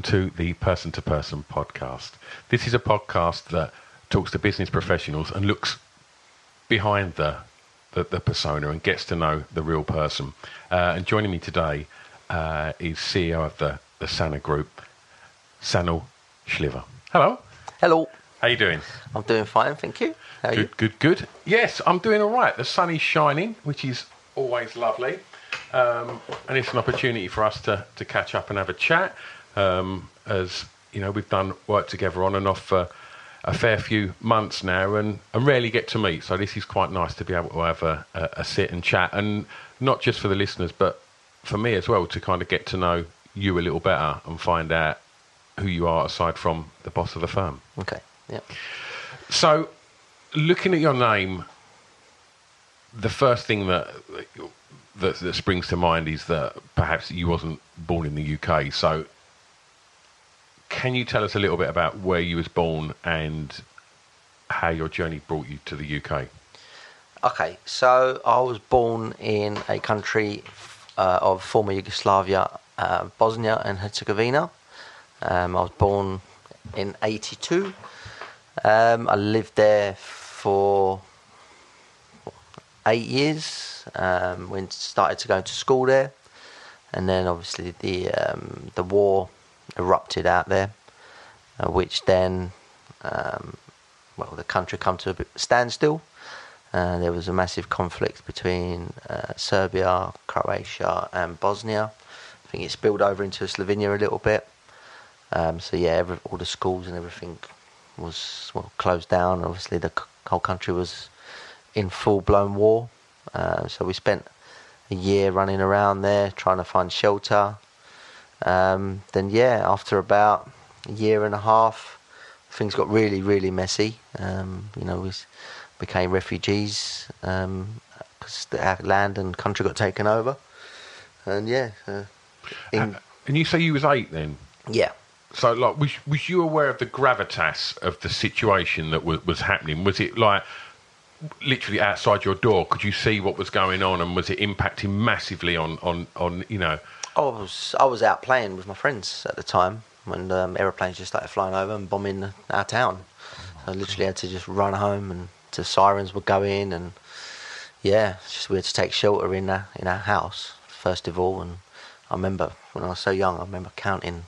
Welcome to the Person to Person podcast. This is a podcast that talks to business professionals and looks behind the the, the persona and gets to know the real person. Uh, and joining me today uh, is CEO of the, the Sana Group, Sanel Sljivar. Hello. Hello. How are you doing? I'm doing fine, thank you. How are Good, you? good, good. Yes, I'm doing all right. The sun is shining, which is always lovely. Um, and it's an opportunity for us to, to catch up and have a chat. Um, as you know, we've done work together on and off for a fair few months now and, and rarely get to meet. So this is quite nice to be able to have a, a, a sit and chat. And not just for the listeners, but for me as well to kind of get to know you a little better and find out who you are aside from the boss of the firm. Okay. Yeah. So, looking at your name, the first thing that, that that springs to mind is that perhaps you wasn't born in the UK. So, can you tell us a little bit about where you was born and how your journey brought you to the UK? Okay. So I was born in a country uh, of former Yugoslavia, uh, Bosnia and Herzegovina. Um, I was born in '82. Um, I lived there for eight years. Um, when started to go to school there, and then obviously the um, the war erupted out there, uh, which then um, well the country come to a standstill. Uh, there was a massive conflict between uh, Serbia, Croatia, and Bosnia. I think it spilled over into Slovenia a little bit. Um, so yeah, every, all the schools and everything was well closed down. Obviously, the c- whole country was in full blown war. Uh, so we spent a year running around there trying to find shelter. Um, then yeah, after about a year and a half, things got really really messy. Um, you know, we became refugees because our land and country got taken over. And yeah, uh, in, And you say you was eight then. yeah. So, like, was was you aware of the gravitas of the situation that was, was happening? Was it like literally outside your door? Could you see what was going on, and was it impacting massively on on on you know? I was I was out playing with my friends at the time when um, aeroplanes just started flying over and bombing our town. I literally had to just run home and the sirens were going and yeah, just we had to take shelter in our, in our house first of all. And I remember when I was so young, I remember counting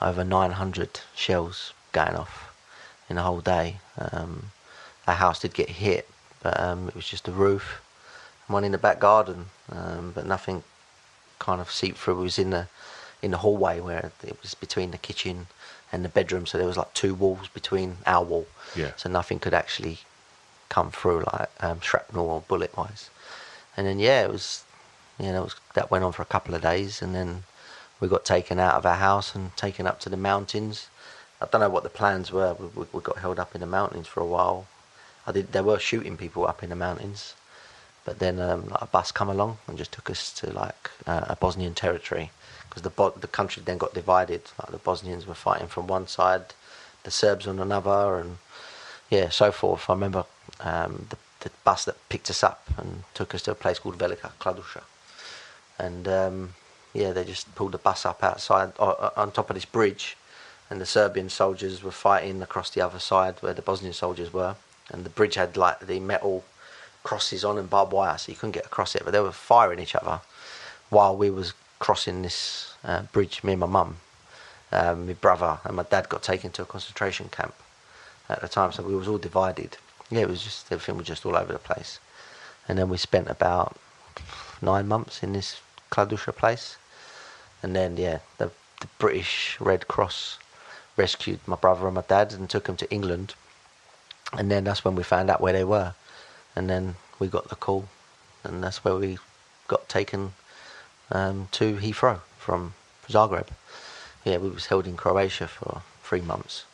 over 900 shells going off in a whole day. Um, our house did get hit, but um, it was just the roof, one in the back garden, um, but nothing kind of seeped through. It was in the in the hallway where it was between the kitchen and the bedroom, so there was like two walls between our wall. Yeah. So nothing could actually come through like um, shrapnel or bullet wise. And then yeah, it was you know was, that went on for a couple of days, and then we got taken out of our house and taken up to the mountains. I don't know what the plans were. We, we, we got held up in the mountains for a while. I did. They were shooting people up in the mountains, but then um, like a bus come along and just took us to like uh, a Bosnian territory because the Bo- the country then got divided. Like the Bosnians were fighting from one side, the Serbs on another, and yeah, so forth. I remember um, the, the bus that picked us up and took us to a place called Velika Kladuša, and um, yeah, they just pulled the bus up outside uh, on top of this bridge, and the Serbian soldiers were fighting across the other side where the Bosnian soldiers were, and the bridge had like the metal crosses on and barbed wire, so you couldn't get across it. But they were firing each other while we was crossing this uh, bridge. Me and my mum, um, my brother, and my dad got taken to a concentration camp at the time, so we was all divided. Yeah, it was just everything was just all over the place, and then we spent about nine months in this Kladuša place, and then yeah, the, the British Red Cross rescued my brother and my dad and took them to England, and then that's when we found out where they were, and then we got the call, and that's where we got taken um, to Heathrow from Zagreb. Yeah, we was held in Croatia for three months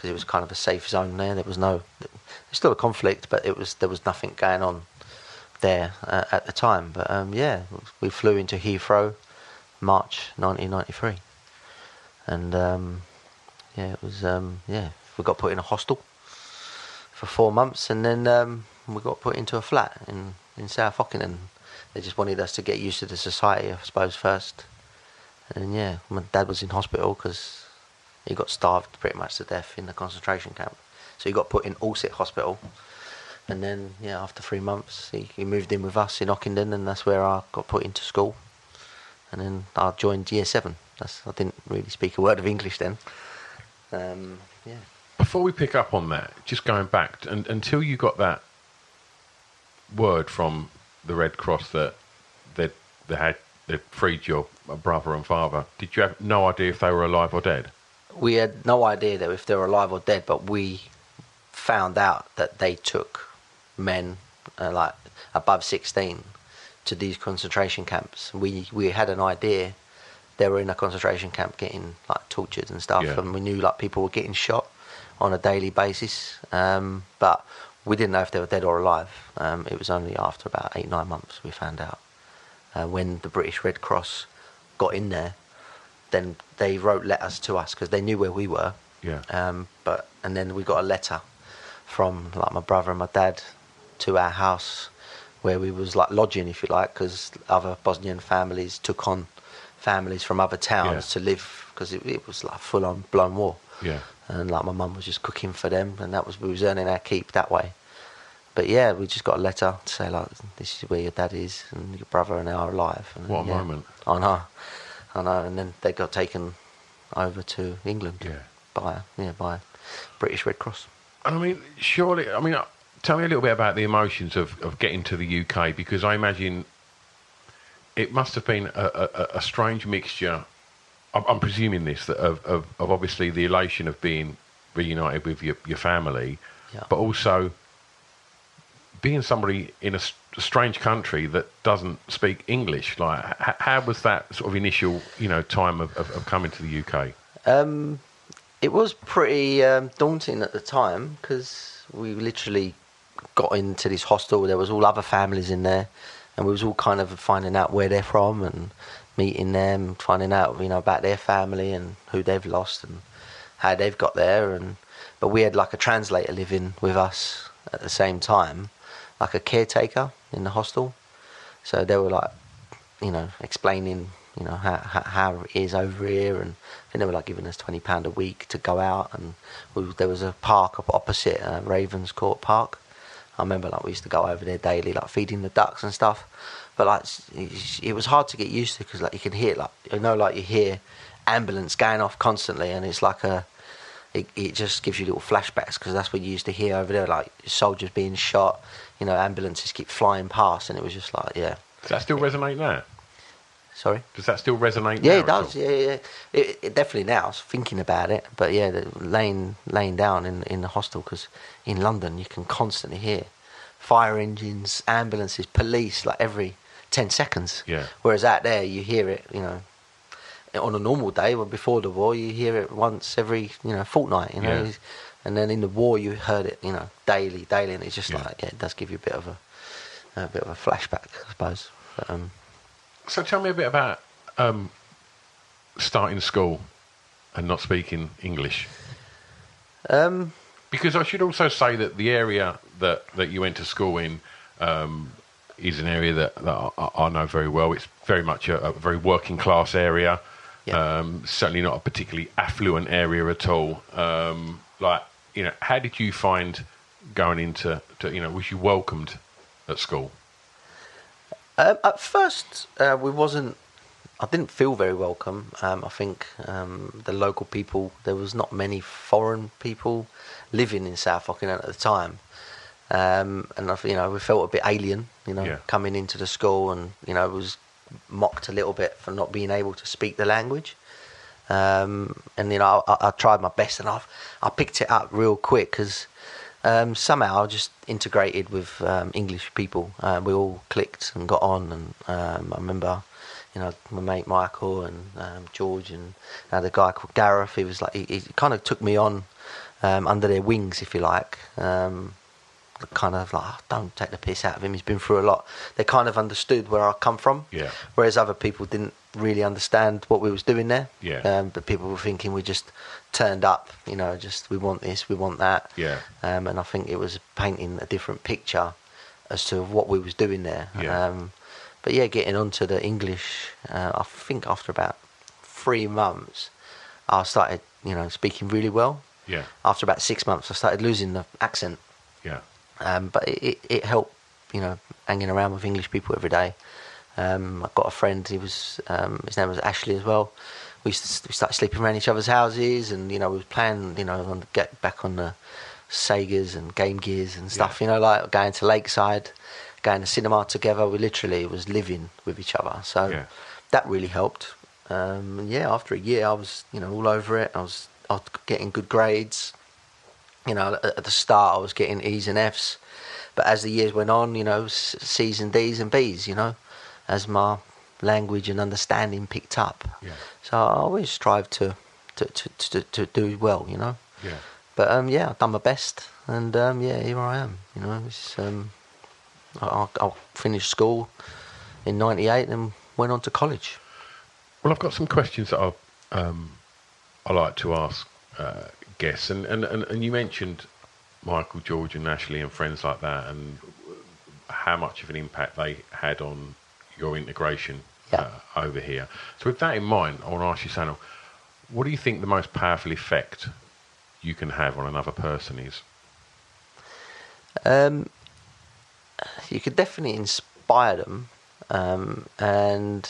because it was kind of a safe zone there. There was no, there's still a conflict, but it was there was nothing going on there uh, at the time. But um, yeah, we flew into Heathrow, March 1993, and um, yeah, it was um, yeah we got put in a hostel for four months, and then um, we got put into a flat in in South Ockendon. They just wanted us to get used to the society, I suppose, first, And yeah, my dad was in hospital because he got starved pretty much to death in the concentration camp. So he got put in Orsett Hospital. And then, yeah, after three months, he, he moved in with us in Ockendon, and that's where I got put into school. And then I joined year seven. That's, I didn't really speak a word of English then. Um, yeah. Before we pick up on that, just going back and, until you got that word from the Red Cross that they they had they freed your brother and father, did you have no idea if they were alive or dead? We had no idea that if they were alive or dead, but we found out that they took men uh, like above 16 to these concentration camps. We we had an idea they were in a concentration camp getting like tortured and stuff, Yeah. and we knew like people were getting shot on a daily basis, um, but we didn't know if they were dead or alive. Um, it was only after about eight nine months we found out uh, when the British Red Cross got in there. Then they wrote letters to us because they knew where we were. Yeah. Um, but and then we got a letter from like my brother and my dad to our house where we was like lodging, if you like, because other Bosnian families took on families from other towns Yeah. to live because it, it was like full on blown war. Yeah. And like my mum was just cooking for them, and that was we was earning our keep that way. But yeah, we just got a letter to say like, this is where your dad is, and your brother and I are alive. And, What a yeah, moment. I know, I know. And then they got taken over to England Yeah. by yeah by British Red Cross. And I mean, surely, I mean, uh, tell me a little bit about the emotions of, of getting to the UK because I imagine it must have been a, a, a strange mixture. I'm, I'm presuming this that of, of, of obviously the elation of being reunited with your, your family, Yeah. but also being somebody in a strange country that doesn't speak English. Like, how was that sort of initial, you know, time of, of, of coming to the UK? Um, it was pretty um, daunting at the time because we literally got into this hostel. There was all other families in there, and we was all kind of finding out where they're from and meeting them, finding out you know about their family and who they've lost and how they've got there. And but we had like a translator living with us at the same time, like a caretaker in the hostel. So they were like you know, explaining, you know, how, how, it is over here. And I think they were like giving us £20 a week to go out. And we, there was a park up opposite uh, Ravenscourt Park. I remember like we used to go over there daily, like feeding the ducks and stuff. But like it was hard to get used to because like you can hear like you know like you hear ambulance going off constantly, and it's like a it, it just gives you little flashbacks because that's what you used to hear over there, like soldiers being shot, you know, ambulances keep flying past, and it was just like yeah, Does that still resonate now? sorry. Does that still resonate Yeah, now it does. Yeah, yeah. It, it definitely now. Thinking about it, but yeah, the, laying laying down in in the hostel because in London you can constantly hear fire engines, ambulances, police like every ten seconds. Yeah. Whereas out there you hear it, you know, on a normal day or before the war you hear it once every you know fortnight. You know. Yeah. And then in the war, you heard it, you know, daily, daily, and it's just Yeah. like, yeah, it does give you a bit of a, a bit of a flashback, I suppose. But, um, So tell me a bit about um, starting school and not speaking English. um, Because I should also say that the area that, that you went to school in um, is an area that, that I, I know very well. It's very much a, a very working class area. Yeah. Um, certainly not a particularly affluent area at all. Um, like, you know, how did you find going into, to, you know, was you welcomed at school? Um, at first, uh, we wasn't. I didn't feel very welcome. Um, I think um, the local people. There was not many foreign people living in South Ockendon at the time, um, and I, you know we felt a bit alien. You know, Yeah. coming into the school and you know was mocked a little bit for not being able to speak the language. Um, and you know, I, I tried my best, and I I picked it up real quick because um, somehow I just integrated with um, English people. Uh, we all clicked and got on, and um, I remember, you know, my mate Michael and um, George and uh, the guy called Gareth. He was like, he, he kind of took me on um, under their wings, if you like. Um, kind of like, "Oh, don't take the piss out of him. He's been through a lot. They kind of understood where I come from, Yeah. whereas other people didn't really understand what we was doing there. Yeah. Um, but people were thinking we just turned up, you know, just we want this, we want that. Yeah. Um, and I think it was painting a different picture as to what we was doing there. Yeah. Um, but yeah, getting onto the English, uh, I think after about three months, I started, you know, speaking really well. Yeah. After about six months, I started losing the accent. Yeah. Um, but it, it, helped, you know, hanging around with English people every day. Um, I got a friend. He was um, his name was Ashley as well. We used to, we started sleeping around each other's houses, and you know, we was playing, you know, on the, get back on the Segas and Game Gears and stuff. Yeah. You know, like going to Lakeside, going to cinema together. We literally was living with each other. So Yeah. that really helped. Um, yeah, after a year, I was, you know, all over it. I was, I was getting good grades. You know, at, the start, I was getting E's and F's, but as the years went on, you know, C's and D's and B's. You know, as my language and understanding picked up. Yeah. So I always strive to to, to, to, to do well. You know. Yeah. But um, yeah, I've done my best, and um, yeah, here I am. You know, it's, um, I, I I finished school in '98 and went on to college. Well, I've got some questions that I um, I like to ask uh, guests, and, and, and, and you mentioned Michael, George, and Ashley, and friends like that, and how much of an impact they had on your integration Yeah. uh, over here. So, with that in mind, I want to ask you, Sanel, what do you think the most powerful effect you can have on another person is? Um, you could definitely inspire them, um, and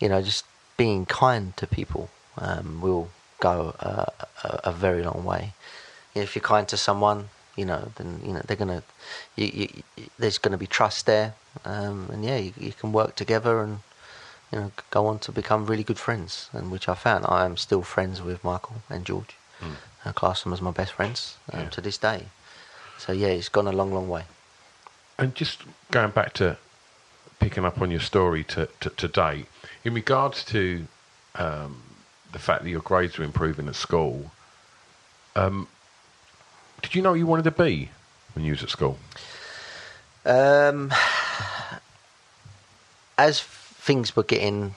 you know, just being kind to people um, will go a, a, a very long way. If you're kind to someone, you know, then you know they're gonna, you, you, there's gonna be trust there, um, and yeah, you, you can work together and you know go on to become really good friends, and which I found I am still friends with Michael and George. I class them as my best friends um, Yeah. to this day. So yeah, it's gone a long, long way. And just going back to picking up on your story to, to, to date, in regards to um, the fact that your grades were improving at school, um, did you know you wanted to be when you was at school? Um, as things were getting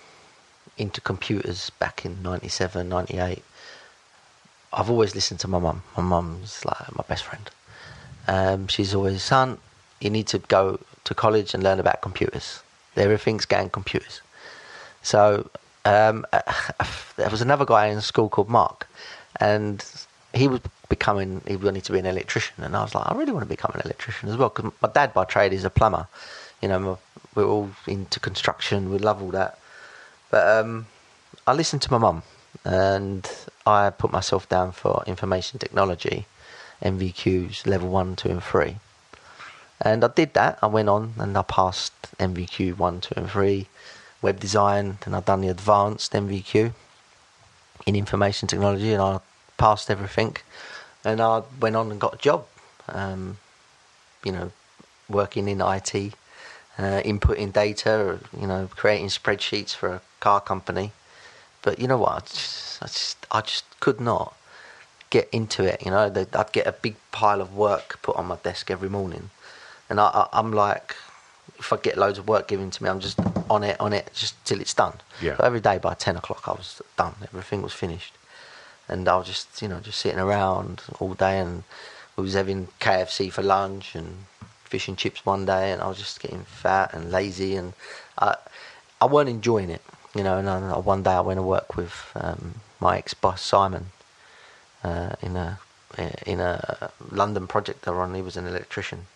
into computers back in 97, 98, I've always listened to my mum. My mum's like my best friend. Um, she's always, son, you need to go to college and learn about computers. Everything's getting computers. So um, there was another guy in school called Mark, and he was becoming he wanted to be an electrician, and I was like, I really want to become an electrician as well because my dad by trade is a plumber. You know, we're all into construction. We love all that, but um, I listened to my mum, and I put myself down for information technology, NVQs level one, two, and three. And I did that. I went on and I passed NVQ one, two, and three, web design, and I've done the advanced NVQ in information technology, and I passed everything. And I went on and got a job, um, you know, working in IT, uh, inputting data, you know, creating spreadsheets for a car company. But you know what? I just, I just, I just could not get into it. You know, I'd get a big pile of work put on my desk every morning, and I, I, I'm like, if I get loads of work given to me, I'm just on it, on it, just till it's done. Yeah. So every day by ten o'clock, I was done. Everything was finished, and I was just, you know, just sitting around all day, and we was having KFC for lunch and fish and chips one day, and I was just getting fat and lazy, and I, I weren't enjoying it, you know. And I, one day I went to work with um, my ex boss Simon uh, in a in a London project I run. He was an electrician,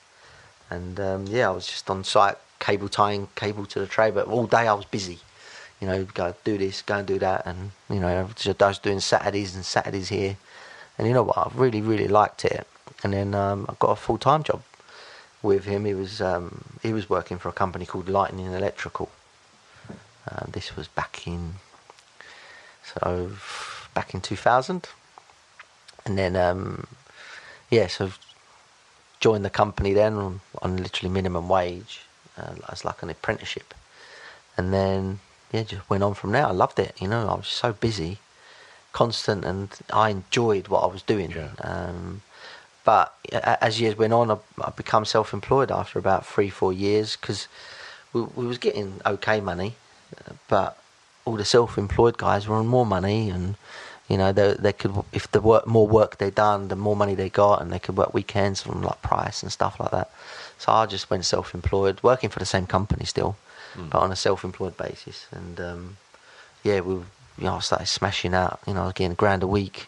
and um, yeah, I was just on site cable tying cable to the tray. But all day I was busy, you know, go do this, go and do that, and you know, I was doing Saturdays and Saturdays here, and you know what, I really really liked it. And then um, I got a full time job with him. He was um, he was working for a company called Lightning Electrical. Uh, this was back in so back in 2000 and then um, yeah, so joined the company then on, on literally minimum wage uh, as like an apprenticeship, and then yeah, just went on from there. I loved it. You know, I was so busy, constant, and I enjoyed what I was doing. Yeah. Um, but as years went on, I, I become self-employed after about three, four years because we, we was getting okay money, uh, but all the self-employed guys were on more money and you know they they could if the work more work they done the more money they got and they could work weekends from like price and stuff like that so i just went self-employed working for the same company still but on a self-employed basis and um, yeah we you know, I started smashing out. You know, again, a grand a week.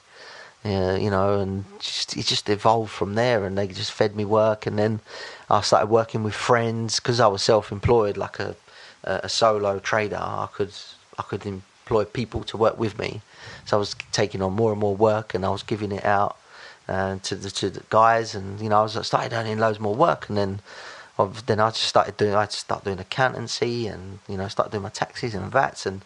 Yeah, you know, and just, it just evolved from there, and they just fed me work, and then I started working with friends because I was self-employed, like a, a, a solo trader. I could I could employ people to work with me, so I was taking on more and more work, and I was giving it out uh, to the to the guys, and you know, I was I started earning loads more work, and then then I just started doing I just started doing accountancy, and you know, started doing my taxes and VATs, and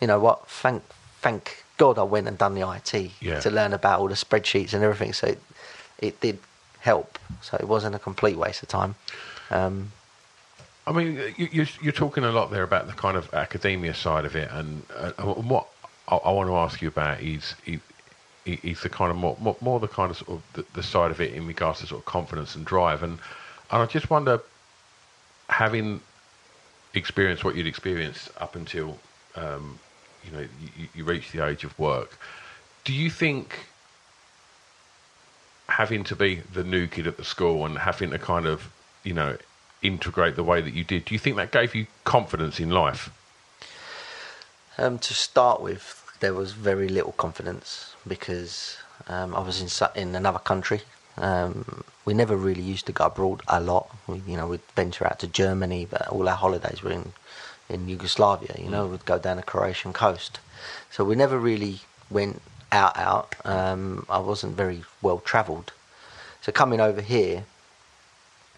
you know what, thank thank God I went and done the IT Yeah. to learn about all the spreadsheets and everything. So it, it did help. So it wasn't a complete waste of time. Um, I mean, you, you're, you're talking a lot there about the kind of academia side of it, and, uh, and what I, I want to ask you about is is, is the kind of more, more, more the kind of sort of the, the side of it in regards to sort of confidence and drive, and and I just wonder, having experienced what you'd experienced up until um, you know you, you reach the age of work, do you think having to be the new kid at the school and having to kind of you know integrate the way that you did, do you think that gave you confidence in life? um, to start with, there was very little confidence because um, I was in in another country. Um, we never really used to go abroad a lot. We, you know, we'd venture out to Germany, but all our holidays were in in Yugoslavia. You know, we'd go down the Croatian coast, so we never really went out. Out. Um, I wasn't very well travelled, so coming over here,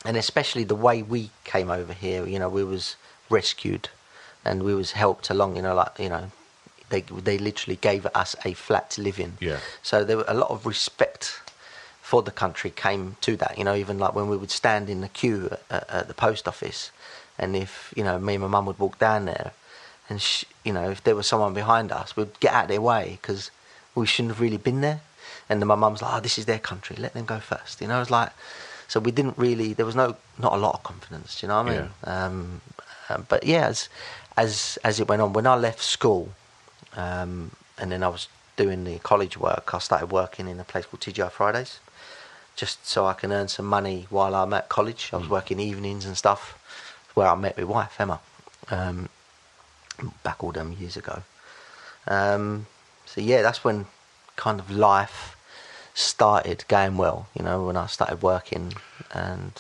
and especially the way we came over here, you know, we was rescued, and we was helped along. You know, like you know, they they literally gave us a flat to live in. Yeah. So there were a lot of respect for the country came to that. You know, even like when we would stand in the queue at, at the post office, and if you know me and my mum would walk down there, and sh- you know if there was someone behind us, we'd get out of their way because we shouldn't have really been there. And then my mum's like, "Oh, this is their country. Let them go first. You know, it's like so we didn't really. There was no not a lot of confidence. Do you know what I mean? Um, um, but yeah, as as as it went on, when I left school, um, and then I was doing the college work, I started working in a place called TGI Fridays, just so I can earn some money while I'm at college. I was working evenings and stuff, where I met my wife Emma, um, back all them years ago. Um, so yeah, that's when kind of life started going well. You know, when I started working and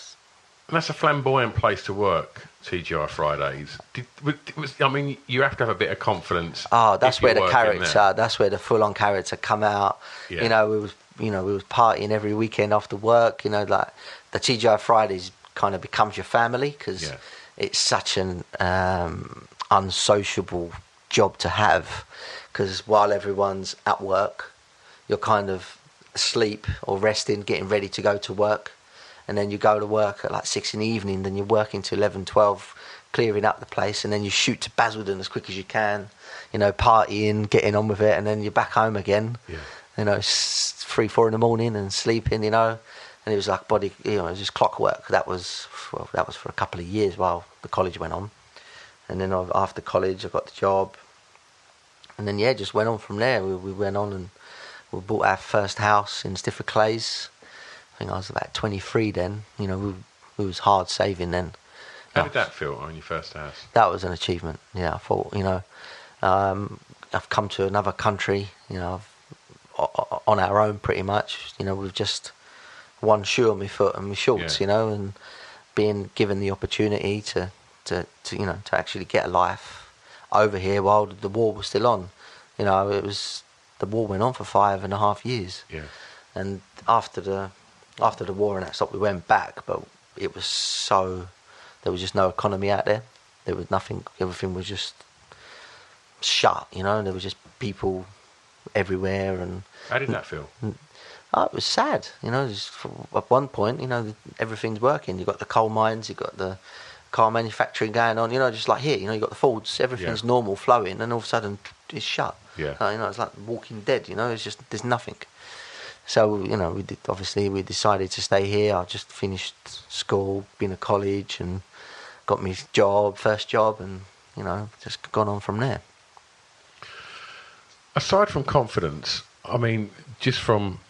And that's a flamboyant place to work, TGI Fridays. Did, was, I mean, you have to have a bit of confidence. Oh, that's where the character. That's where the full-on character come out. Yeah. You know, we was you know we was partying every weekend after work. You know, like the TGI Fridays kind of becomes your family because Yeah. it's such an um, unsociable job to have. Because while everyone's at work, you're kind of asleep or resting, getting ready to go to work. And then you go to work at like six in the evening, then you're working till 11, 12, clearing up the place, and then you shoot to Basildon as quick as you can, you know, partying, getting on with it, and then you're back home again, Yeah. you know, three, four in the morning and sleeping, you know. And it was like body, you know, it was just clockwork. That was, well, that was for a couple of years while the college went on. And then after college, I got the job. And then, yeah, just went on from there. We, we went on and we bought our first house in Stifford Clays. I think I was about 23 then. You know, we, we was hard saving then. How did that feel on your first house? that was an achievement. Yeah, I thought, you know, um, I've come to another country, you know, I've, on our own pretty much. You know, with just one shoe on my foot and my shorts, Yeah. you know, and being given the opportunity to, to, to, you know, to actually get a life over here while the war was still on. You know, it was the war went on for five and a half years Yeah. and after the after the war and that stopped, we went back, but it was so there was just no economy out there. There was nothing. Everything was just shut. You know, there was just people everywhere, and How did that feel? oh, it was sad. You know, just at one point, you know, everything's working. You've got the coal mines, You've got the car manufacturing going on. You know, just like here, you know, you've got the Fords. Everything's Yeah. normal, flowing, and all of a sudden it's shut. Yeah. Uh, you know, it's like Walking Dead. You know, it's just there's nothing. So you know, we did, obviously we decided to stay here. I just finished school, been to college, and got my job, first job, and you know, just gone on from there. Aside from confidence, I mean, just from,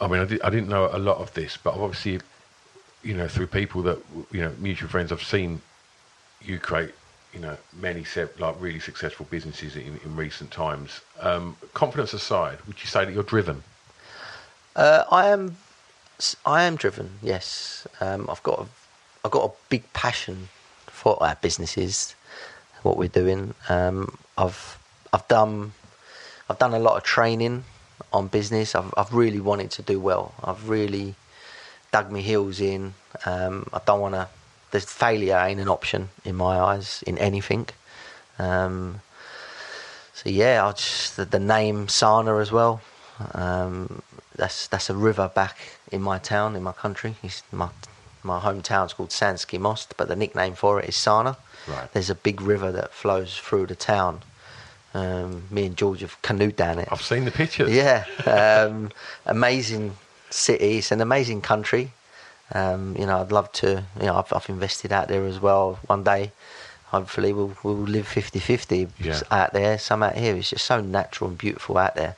I mean, I, did, I didn't know a lot of this, but obviously, you know, through people that, you know, mutual friends, I've seen you create, you know many like really successful businesses in, in recent times. Um, confidence aside, would you say that you're driven? Uh, I am, I am driven. Yes, um, I've got, a, I've got a big passion for our businesses, what we're doing. Um, I've, I've done, I've done a lot of training on business. I've, I've really wanted to do well. I've really dug my heels in. Um, I don't want to. The failure ain't an option in my eyes in anything. Um, so yeah, I just the, the name Sana as well. Um, that's that's a river back in my town, in my country. It's my my hometown's called Sanski Most, but the nickname for it is Sana. Right. There's a big river that flows through the town. Um, me and George have canoed down it. I've seen the pictures. Yeah, um, amazing city. It's an amazing country. Um, you know, I'd love to. You know, I've, I've invested out there as well. One day, hopefully, we'll we'll live 50-50 Yeah. out there. Some out here. It's just so natural and beautiful out there.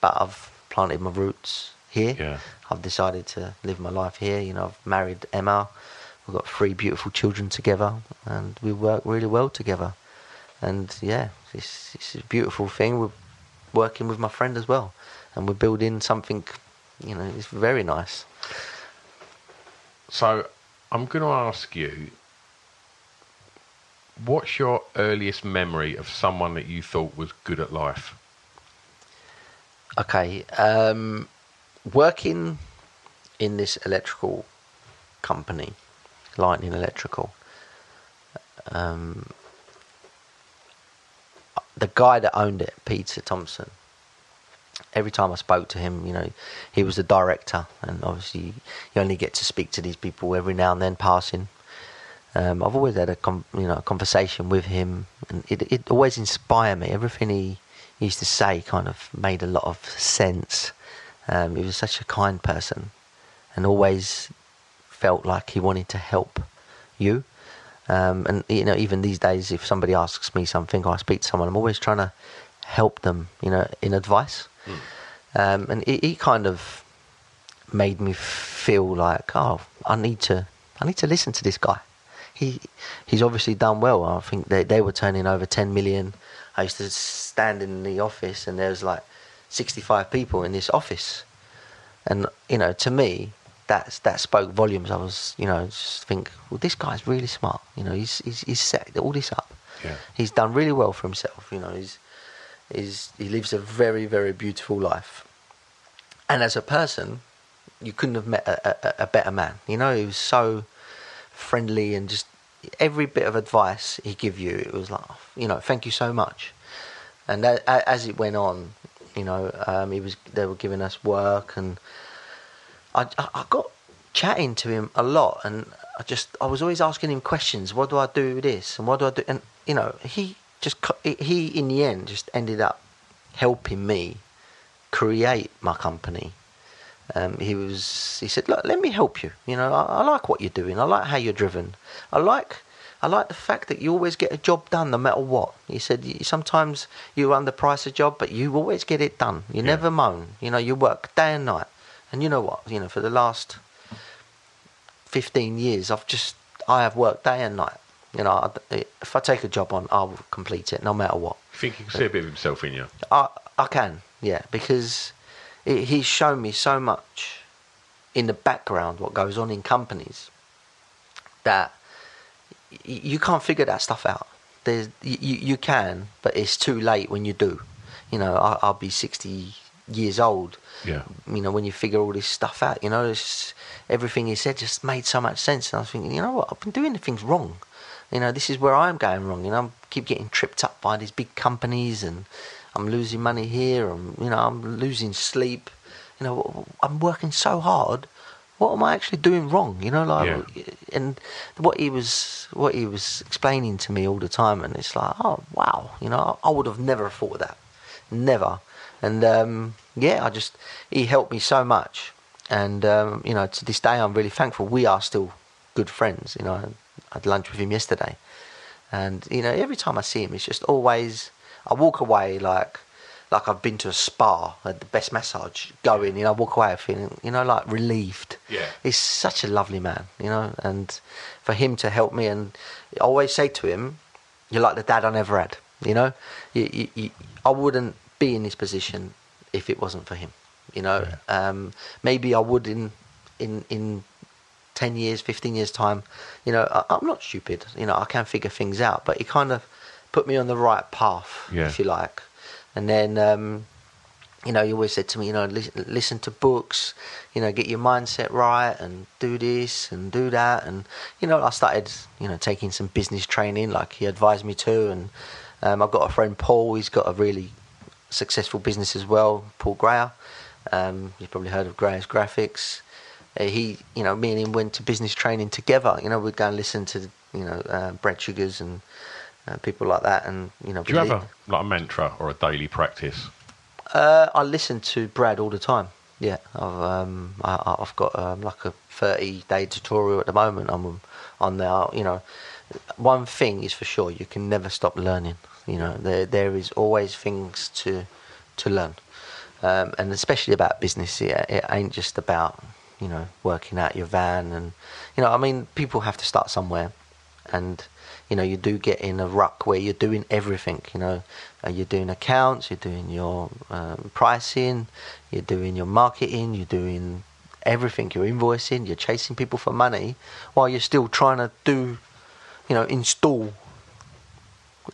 But I've planted my roots here. Yeah. I've decided to live my life here. You know, I've married Emma. We've got three beautiful children together, and we work really well together. And yeah, it's, it's a beautiful thing. We're working with my friend as well, and we're building something. You know, it's very nice. So I'm going to ask you, what's your earliest memory of someone that you thought was good at life? Okay, um, working in this electrical company, Lightning Electrical. Um, the guy that owned it, Peter Thompson. Every time I spoke to him, you know, he was the director, and obviously you only get to speak to these people every now and then, passing. Um, I've always had a com- you know a conversation with him, and it it always inspired me. Everything he used to say kind of made a lot of sense. Um, he was such a kind person, and always felt like he wanted to help you. Um, and you know, even these days, if somebody asks me something or I speak to someone, I'm always trying to help them, you know, in advice. Um, and he, he kind of made me feel like, oh, I need to, I need to listen to this guy. He, he's obviously done well. I think they they were turning over 10 million. I used to stand in the office and there was like 65 people in this office, and you know, to me, that's that spoke volumes. I was, you know, just think, well, this guy's really smart. You know, he's he's, he's set all this up. Yeah. He's done really well for himself. You know, he's he's he lives a very very beautiful life. And as a person, you couldn't have met a, a, a better man. You know, he was so friendly and just every bit of advice he give you, it was like, you know, thank you so much. And a- as it went on, you know, um, he was they were giving us work, and I, I I got chatting to him a lot, and I just I was always asking him questions. What do I do with this, and what do I do? And you know, he just he in the end just ended up helping me create my company. Um, he was. He said, "Look, let me help you. You know, I, I like what you're doing. I like how you're driven. I like, I like the fact that you always get a job done, no matter what." He said, "You- "Sometimes you underprice a job, but you always get it done. You Yeah. never moan. You know, you work day and night. And you know what? You know, for the last fifteen years, I've just I have worked day and night. You know, if I take a job on, I'll complete it, no matter what." think you can see a bit of himself in you. I I can, yeah, because it, he's shown me so much in the background what goes on in companies that y- you can't figure that stuff out. There's you, you can, but it's too late when you do. You know, I, I'll be sixty years old. Yeah. You know, when you figure all this stuff out, you know, everything he said just made so much sense. And I was thinking, you know what, I've been doing the things wrong. You know, this is where I'm going wrong. You know, I keep getting tripped up by these big companies, and I'm losing money here. And you know, I'm losing sleep. You know, I'm working so hard. What am I actually doing wrong? You know, like, Yeah. and what he was, what he was explaining to me all the time, and it's like, oh wow, you know, I, would have never thought of that, never. And um, yeah, I just he helped me so much, and um, you know, to this day, I'm really thankful. We are still good friends. You know, had lunch with him yesterday, and you know, every time I see him, it's just always I walk away like like I've been to a spa, had the best massage going. You know, I walk away feeling you know like relieved. Yeah. he's such a lovely man. You know, and for him to help me, and I always say to him, you're like the dad I never had. You know, you, you, you, I wouldn't be in this position if it wasn't for him. You know, um, maybe I would in in in ten years, fifteen years time. You know, I, I'm not stupid. You know, I can figure things out, but he kind of put me on the right path, Yeah. if you like. And then, um, you know, he always said to me, you know, listen, listen to books, you know, get your mindset right and do this and do that. And, you know, I started, you know, taking some business training like he advised me to. And um, I've got a friend, Paul, he's got a really successful business as well, Paul Grayer. Um, you've probably heard of Grayer's Graphics. Uh, he, you know, me and him went to business training together. You know, we'd go and listen to, you know, uh, Brad Sugars and uh, people like that. And, you know, Do you have a like a mantra or a daily practice? uh, I listen to Brad all the time. Yeah, I've um, I, I've got um, like a thirty day tutorial at the moment. I'm on there. You know, one thing is for sure: you can never stop learning. You know, there there is always things to to learn, um, and especially about business. It, it ain't just about you know working out your van and you know. I mean, people have to start somewhere, and you know you do get in a ruck where you're doing everything you know uh, you're doing accounts you're doing your um, pricing you're doing your marketing you're doing everything you're invoicing you're chasing people for money while you're still trying to do you know install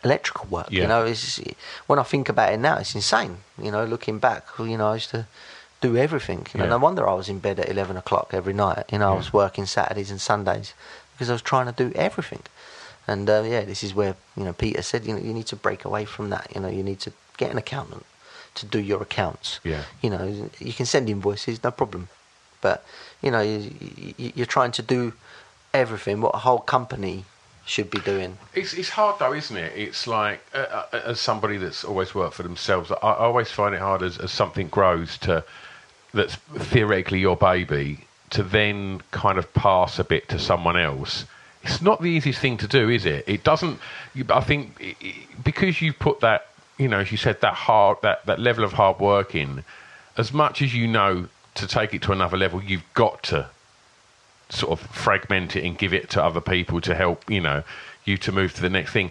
electrical work Yeah. you know it's, when i think about it now it's insane you know looking back you know i used to do everything you know Yeah. no wonder i was in bed at 11 o'clock every night you know i was working saturdays and sundays because i was trying to do everything and uh, yeah, this is where you know Peter said you know you need to break away from that. You know you need to get an accountant to do your accounts. Yeah. You know you can send invoices, no problem, but you know you, you're trying to do everything what a whole company should be doing. It's it's hard though, isn't it? It's like uh, uh, as somebody that's always worked for themselves, I, I always find it hard as, as something grows to that's theoretically your baby to then kind of pass a bit to someone else. It's not the easiest thing to do, is it? It doesn't. I think because you put that, you know, as you said, that hard that that level of hard work in, as much as you know to take it to another level, you've got to sort of fragment it and give it to other people to help you know you to move to the next thing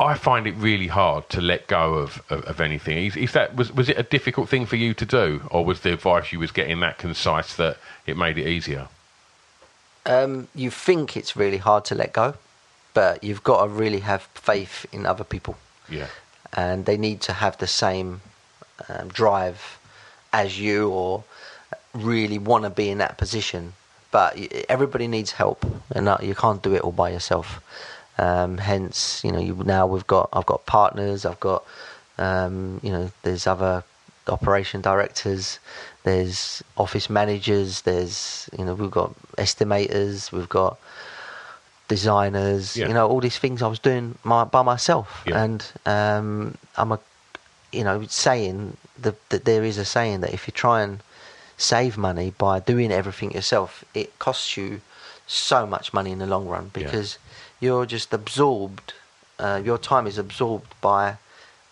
i find it really hard to let go of, of, of anything is, is that was, was it a difficult thing for you to do or was the advice you was getting that concise that it made it easier Um, you think it's really hard to let go, but you've got to really have faith in other people. yeah and they need to have the same um, drive as you or really want to be in that position. But everybody needs help, and uh, you can't do it all by yourself. Um, hence, you know, you, now we've got I've got partners, I've got um, you know, there's other operation directors, there's office managers, there's you know, we've got estimators, we've got designers, Yeah. you know, all these things I was doing my, by myself. Yeah. And um, I'm a, you know, saying that, that there is a saying that if you try and save money by doing everything yourself, it costs you so much money in the long run because. Yeah. You're just absorbed. Uh, your time is absorbed by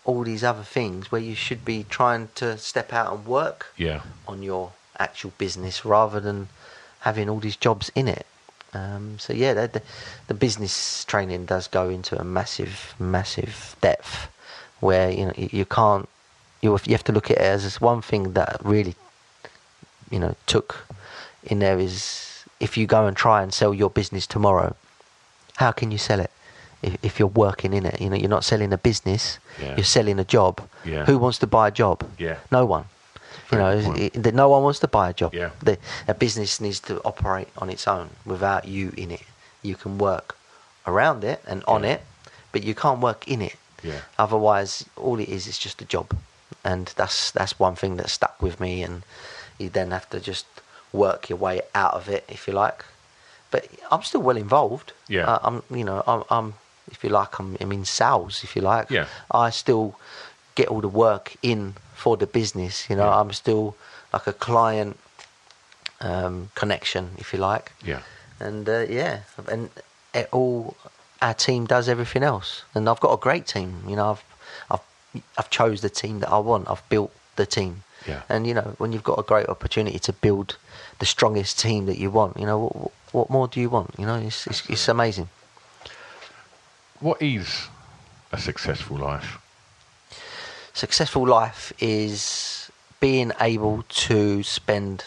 all these other things where you should be trying to step out and work yeah on your actual business rather than having all these jobs in it. Um, so yeah, the, the, business training does go into a massive, massive depth where you know you, can't. You have, you have to look at it as one thing that really, you know, took in there is if you go and try and sell your business tomorrow, how can you sell it? If, if you're working in it, you know, you're not selling a business, Yeah. you're selling a job. Yeah. Who wants to buy a job? Yeah. No one. You know, point. it, no one wants to buy a job. Yeah. The, a business needs to operate on its own without you in it. You can work around it and on Yeah. it, but you can't work in it. Yeah. Otherwise, all it is is just a job, and that's that's one thing that stuck with me. And you then have to just work your way out of it, if you like. But I'm still well involved. Yeah. Uh, I'm, you know, I'm, I'm, if you like, I'm, I'm in sales, if you like. Yeah. I still get all the work in for the business. You know, Yeah. I'm still like a client um, connection, if you like. yeah And uh, yeah, and it all our team does everything else, and I've got a great team. You know, I've I've I've chose the team that I want. I've built the team. Yeah. And you know, when you've got a great opportunity to build the strongest team that you want, you know, what, more do you want? You know, it's it's, it's amazing. what is a successful life? Successful life is being able to spend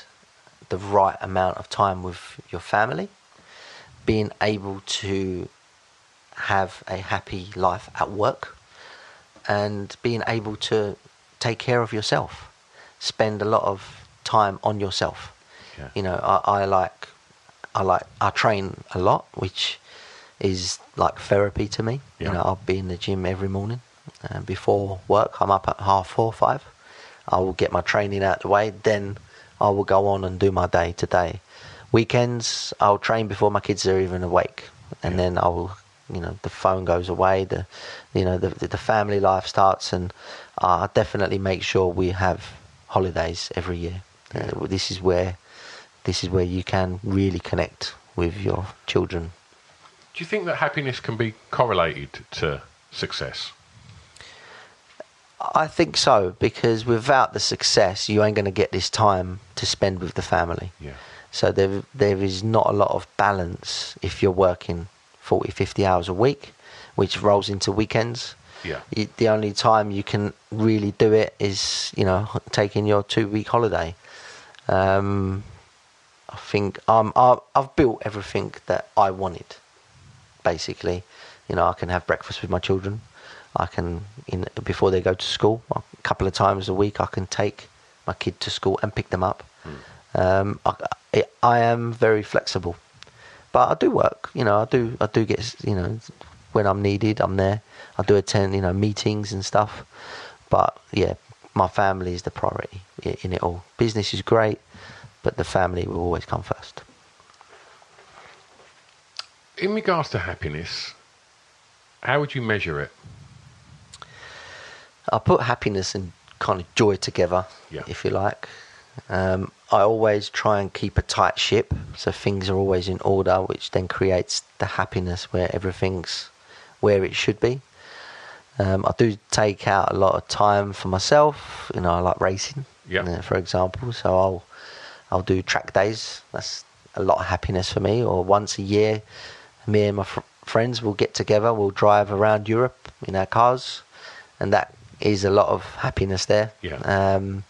the right amount of time with your family, being able to have a happy life at work, and being able to take care of yourself. Spend a lot of time on yourself. Yeah. You know, I, I like, I like, I train a lot, which is like therapy to me. Yeah. You know, I'll be in the gym every morning. Uh, before work, I'm up at half four, five. I will get my training out of the way. Then I will go on and do my day to day. Weekends, I'll train before my kids are even awake, and Yeah. then I will, you know, the phone goes away. The, you know, the the family life starts, and I definitely make sure we have holidays every year. Uh, this is where, this is where you can really connect with your children. Do you think that happiness can be correlated to success? I think so because without the success, you ain't going to get this time to spend with the family. Yeah. So there, there is not a lot of balance if you're working 40, 50 hours a week, which rolls into weekends. Yeah. You, the only time you can really do it is, you know, taking your two week holiday. Um, I think um, I, I've built everything that I wanted, basically. You know, I can have breakfast with my children. I can, in, before they go to school, a couple of times a week, I can take my kid to school and pick them up. Um, I, I, I am very flexible, but I do work. You know, I do I do get you know when I'm needed, I'm there. I do attend you know meetings and stuff, but yeah, my family is the priority in it all. Business is great, but the family will always come first. In regards to happiness, how would you measure it? I put happiness and kind of joy together, Yeah. if you like. Um, I always try and keep a tight ship, so things are always in order, which then creates the happiness where everything's where it should be. Um, I do take out a lot of time for myself. You know, I like racing, Yeah. uh, for example. So I'll I'll do track days. That's a lot of happiness for me. Or once a year, me and my fr- friends will get together. We'll drive around Europe in our cars, and that is a lot of happiness there. Yeah. Um,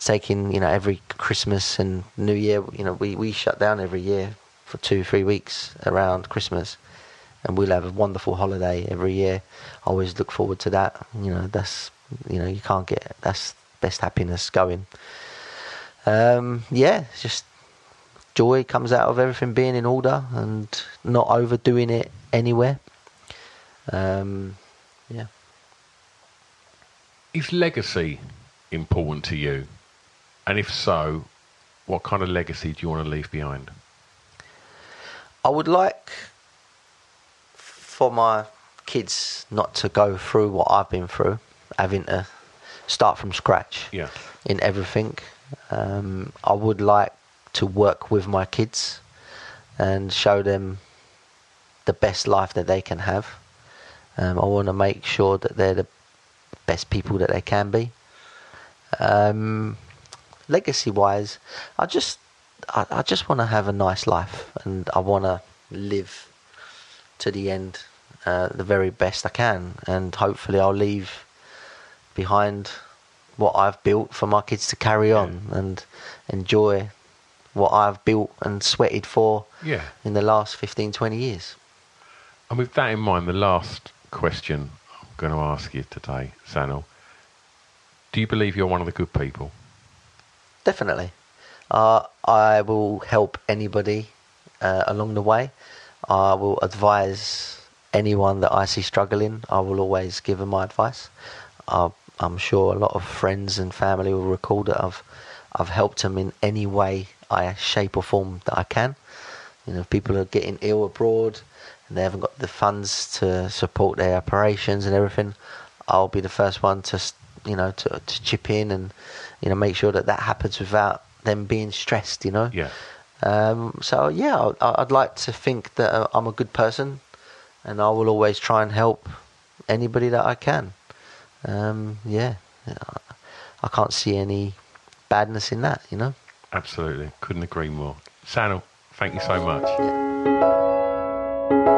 taking you know every Christmas and New Year, you know we we shut down every year for two three weeks around Christmas, and we'll have a wonderful holiday every year. I always look forward to that. You know that's you know you can't get that's best happiness going. Um, yeah, just joy comes out of everything being in order and not overdoing it anywhere. Um, yeah. Is legacy important to you? And if so, what kind of legacy do you want to leave behind? I would like for my kids not to go through what I've been through, having to start from scratch Yeah. in everything. Um, I would like to work with my kids and show them the best life that they can have. Um, I want to make sure that they're the best people that they can be. Um, legacy wise, I just I, I just want to have a nice life and I want to live to the end, uh, the very best I can, and hopefully I'll leave behind what I've built for my kids to carry on and enjoy what I've built and sweated for Yeah. in the last 15, 20 years. And with that in mind, the last question I'm going to ask you today, Sanel, do you believe you're one of the good people? Definitely. Uh, I will help anybody uh, along the way. I will advise anyone that I see struggling. I will always give them my advice. Uh, I'm sure a lot of friends and family will recall that I've I've helped them in any way, I shape or form that I can. You know, if people are getting ill abroad and they haven't got the funds to support their operations and everything, I'll be the first one to, you know, to, to chip in and, you know, make sure that that happens without them being stressed. You know. Yeah. Um, so yeah, I, I'd like to think that uh, I'm a good person, and I will always try and help anybody that I can. Um, yeah, I- can't see any badness in that. You know. Absolutely. Couldn't agree more. Sanel, thank you so much. Yeah.